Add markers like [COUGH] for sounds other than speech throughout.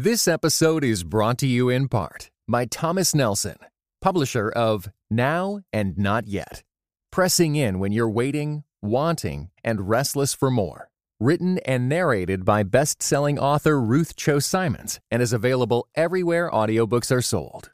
This episode is brought to you in part by Thomas Nelson, publisher of Now and Not Yet. Pressing in when you're waiting, wanting, and restless for more. Written and narrated by best selling author Ruth Chou Simons and is available everywhere audiobooks are sold.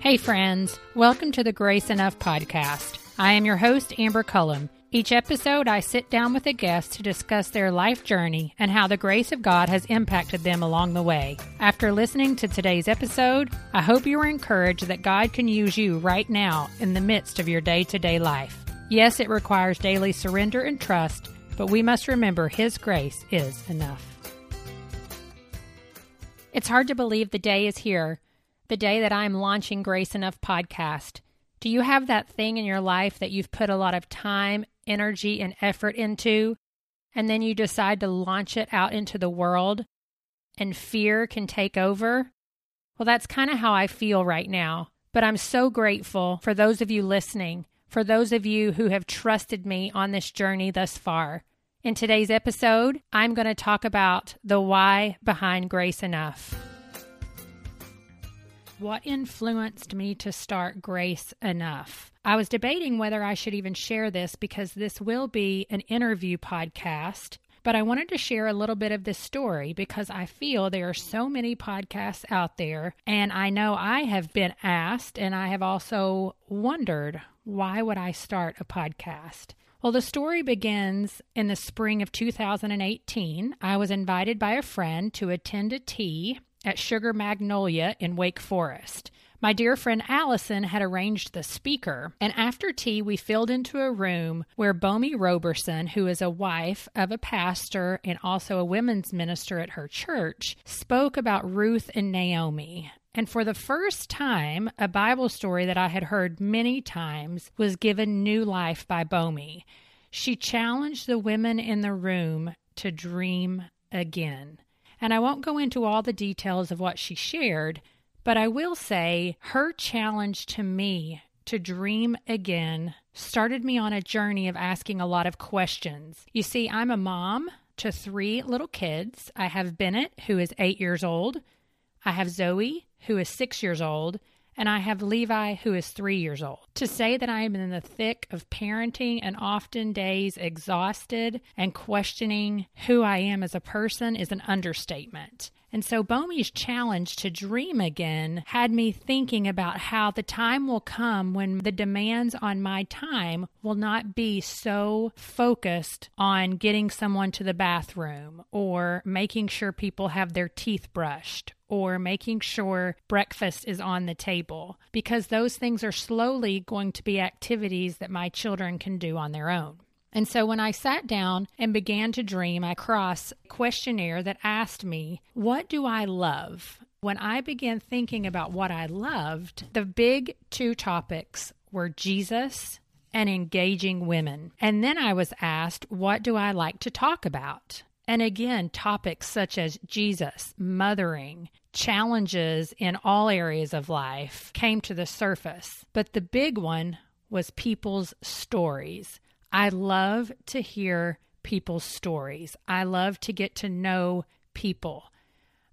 Hey, friends. Welcome to the Grace Enough podcast. I am your host, Amber Cullum. Each episode, I sit down with a guest to discuss their life journey and how the grace of God has impacted them along the way. After listening to today's episode, I hope you are encouraged that God can use you right now in the midst of your day to day life. Yes, it requires daily surrender and trust, but we must remember His grace is enough. It's hard to believe the day is here the day that I'm launching Grace Enough podcast. Do you have that thing in your life that you've put a lot of time, energy, and effort into, and then you decide to launch it out into the world and fear can take over? Well, that's kind of how I feel right now. But I'm so grateful for those of you listening, for those of you who have trusted me on this journey thus far. In today's episode, I'm going to talk about the why behind Grace Enough. What influenced me to start Grace Enough? I was debating whether I should even share this because this will be an interview podcast. But I wanted to share a little bit of this story because I feel there are so many podcasts out there. And I know I have been asked, and I have also wondered why would I start a podcast? Well, the story begins in the spring of 2018. I was invited by a friend to attend a tea at Sugar Magnolia in Wake Forest. My dear friend Allison had arranged the speaker, and after tea, we filled into a room where Bomi Roberson, who is a wife of a pastor and also a women's minister at her church, spoke about Ruth and Naomi. And for the first time, a Bible story that I had heard many times was given new life by Bomi. She challenged the women in the room to dream again. And I won't go into all the details of what she shared, but I will say her challenge to me to dream again started me on a journey of asking a lot of questions. You see, I'm a mom to three little kids. I have Bennett, who is eight years old. I have Zoe, who is six years old and I have Levi, who is three years old. To say that I am in the thick of parenting and often days exhausted and questioning who I am as a person is an understatement. And so Bomi's challenge to dream again had me thinking about how the time will come when the demands on my time will not be so focused on getting someone to the bathroom or making sure people have their teeth brushed or making sure breakfast is on the table because those things are slowly going to be activities that my children can do on their own. And so when I sat down and began to dream, I crossed a questionnaire that asked me, What do I love? When I began thinking about what I loved, the big two topics were Jesus and engaging women. And then I was asked, What do I like to talk about? And again, topics such as Jesus, mothering, challenges in all areas of life came to the surface. But the big one was people's stories. I love to hear people's stories. I love to get to know people.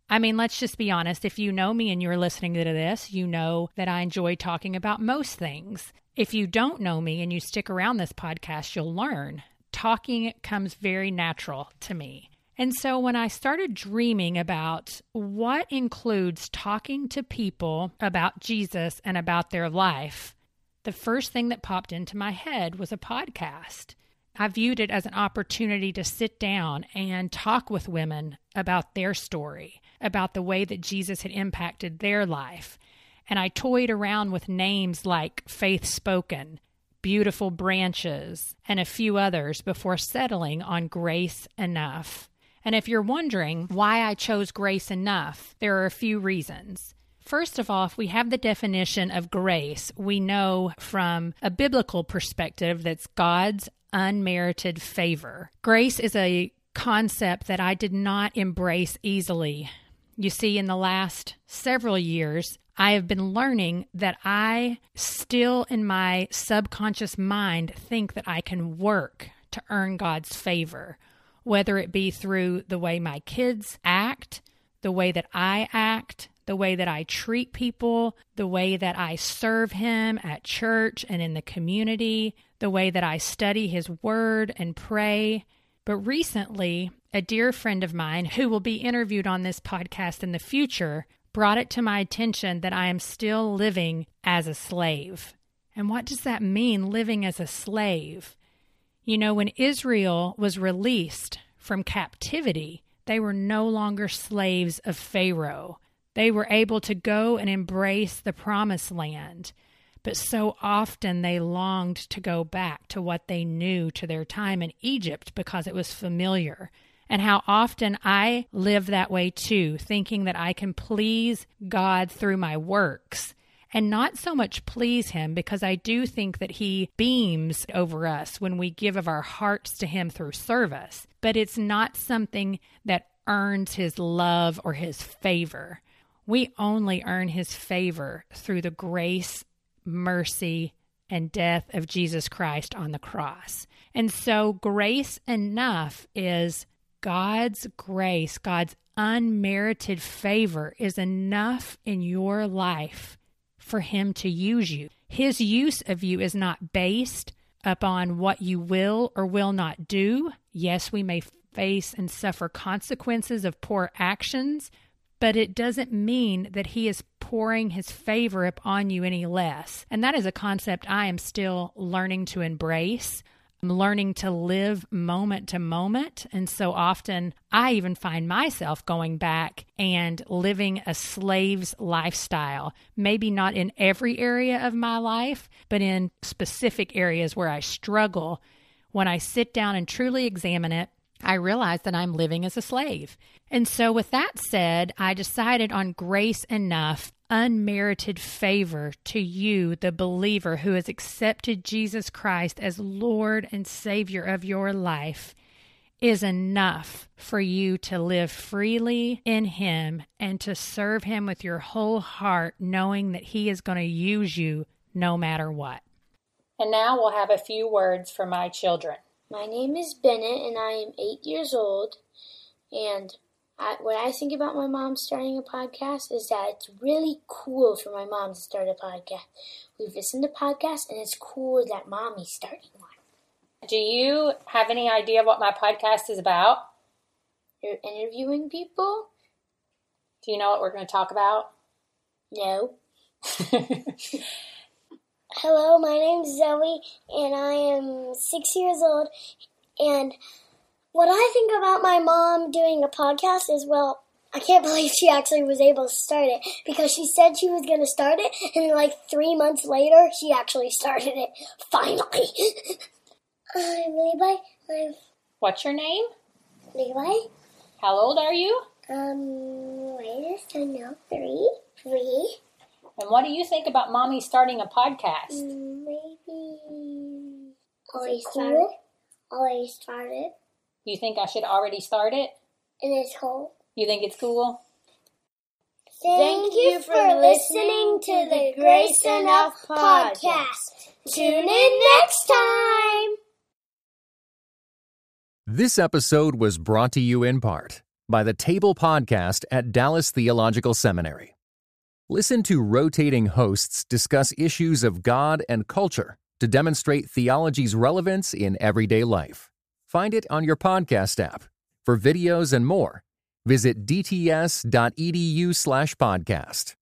I mean, let's just be honest. If you know me and you're listening to this, you know that I enjoy talking about most things. If you don't know me and you stick around this podcast, you'll learn. Talking comes very natural to me. And so when I started dreaming about what includes talking to people about Jesus and about their life, the first thing that popped into my head was a podcast. I viewed it as an opportunity to sit down and talk with women about their story, about the way that Jesus had impacted their life. And I toyed around with names like Faith Spoken, Beautiful Branches, and a few others before settling on Grace Enough. And if you're wondering why I chose Grace Enough, there are a few reasons. First of all, if we have the definition of grace, we know from a biblical perspective that's God's unmerited favor. Grace is a concept that I did not embrace easily. You see, in the last several years, I have been learning that I still, in my subconscious mind, think that I can work to earn God's favor, whether it be through the way my kids act, the way that I act, the way that I treat people, the way that I serve Him at church and in the community, the way that I study His Word and pray. But recently, a dear friend of mine who will be interviewed on this podcast in the future brought it to my attention that I am still living as a slave. And what does that mean, living as a slave? You know, when Israel was released from captivity, they were no longer slaves of Pharaoh. They were able to go and embrace the promised land. But so often they longed to go back to what they knew to their time in Egypt because it was familiar. And how often I live that way too, thinking that I can please God through my works and not so much please Him because I do think that He beams over us when we give of our hearts to Him through service, but it's not something that earns His love or His favor. We only earn His favor through the grace, mercy, and death of Jesus Christ on the cross. And so, grace enough is God's grace, God's unmerited favor is enough in your life for Him to use you. His use of you is not based upon what you will or will not do. Yes, we may face and suffer consequences of poor actions, but it doesn't mean that He is pouring His favor upon you any less. And that is a concept I am still learning to embrace. I'm learning to live moment to moment. And so often I even find myself going back and living a slave's lifestyle. Maybe not in every area of my life, but in specific areas where I struggle. When I sit down and truly examine it, I realize that I'm living as a slave. And so, with that said, I decided on grace enough unmerited favor to you, the believer who has accepted Jesus Christ as Lord and Savior of your life, is enough for you to live freely in Him and to serve Him with your whole heart, knowing that He is going to use you no matter what. And now we'll have a few words for my children. My name is Bennett, and I am eight years old. And I, what I think about my mom starting a podcast is that it's really cool for my mom to start a podcast. We've listened to podcasts, and it's cool that mommy's starting one. Do you have any idea what my podcast is about? You're interviewing people? Do you know what we're going to talk about? No. [LAUGHS] Hello, my name's Zoe, and I am six years old, and what I think about my mom doing a podcast is, well, I can't [LAUGHS] believe she actually was able to start it because she said she was going to start it, and like three months later, she actually [LAUGHS] started it. Finally. [LAUGHS] I'm Levi. I'm. What's your name? Levi. How old are you? Um, wait a second now. Three. Three. And what do you think about mommy starting a podcast? Mm, maybe. Always cool? started. Always started. You think I should already start it? It's cool. You think it's cool? Thank you for listening to the Grace Enough podcast. Tune in next time. This episode was brought to you in part by the Table Podcast at Dallas Theological Seminary. Listen to rotating hosts discuss issues of God and culture to demonstrate theology's relevance in everyday life. Find it on your podcast app. For videos and more, visit dts.edu/podcast.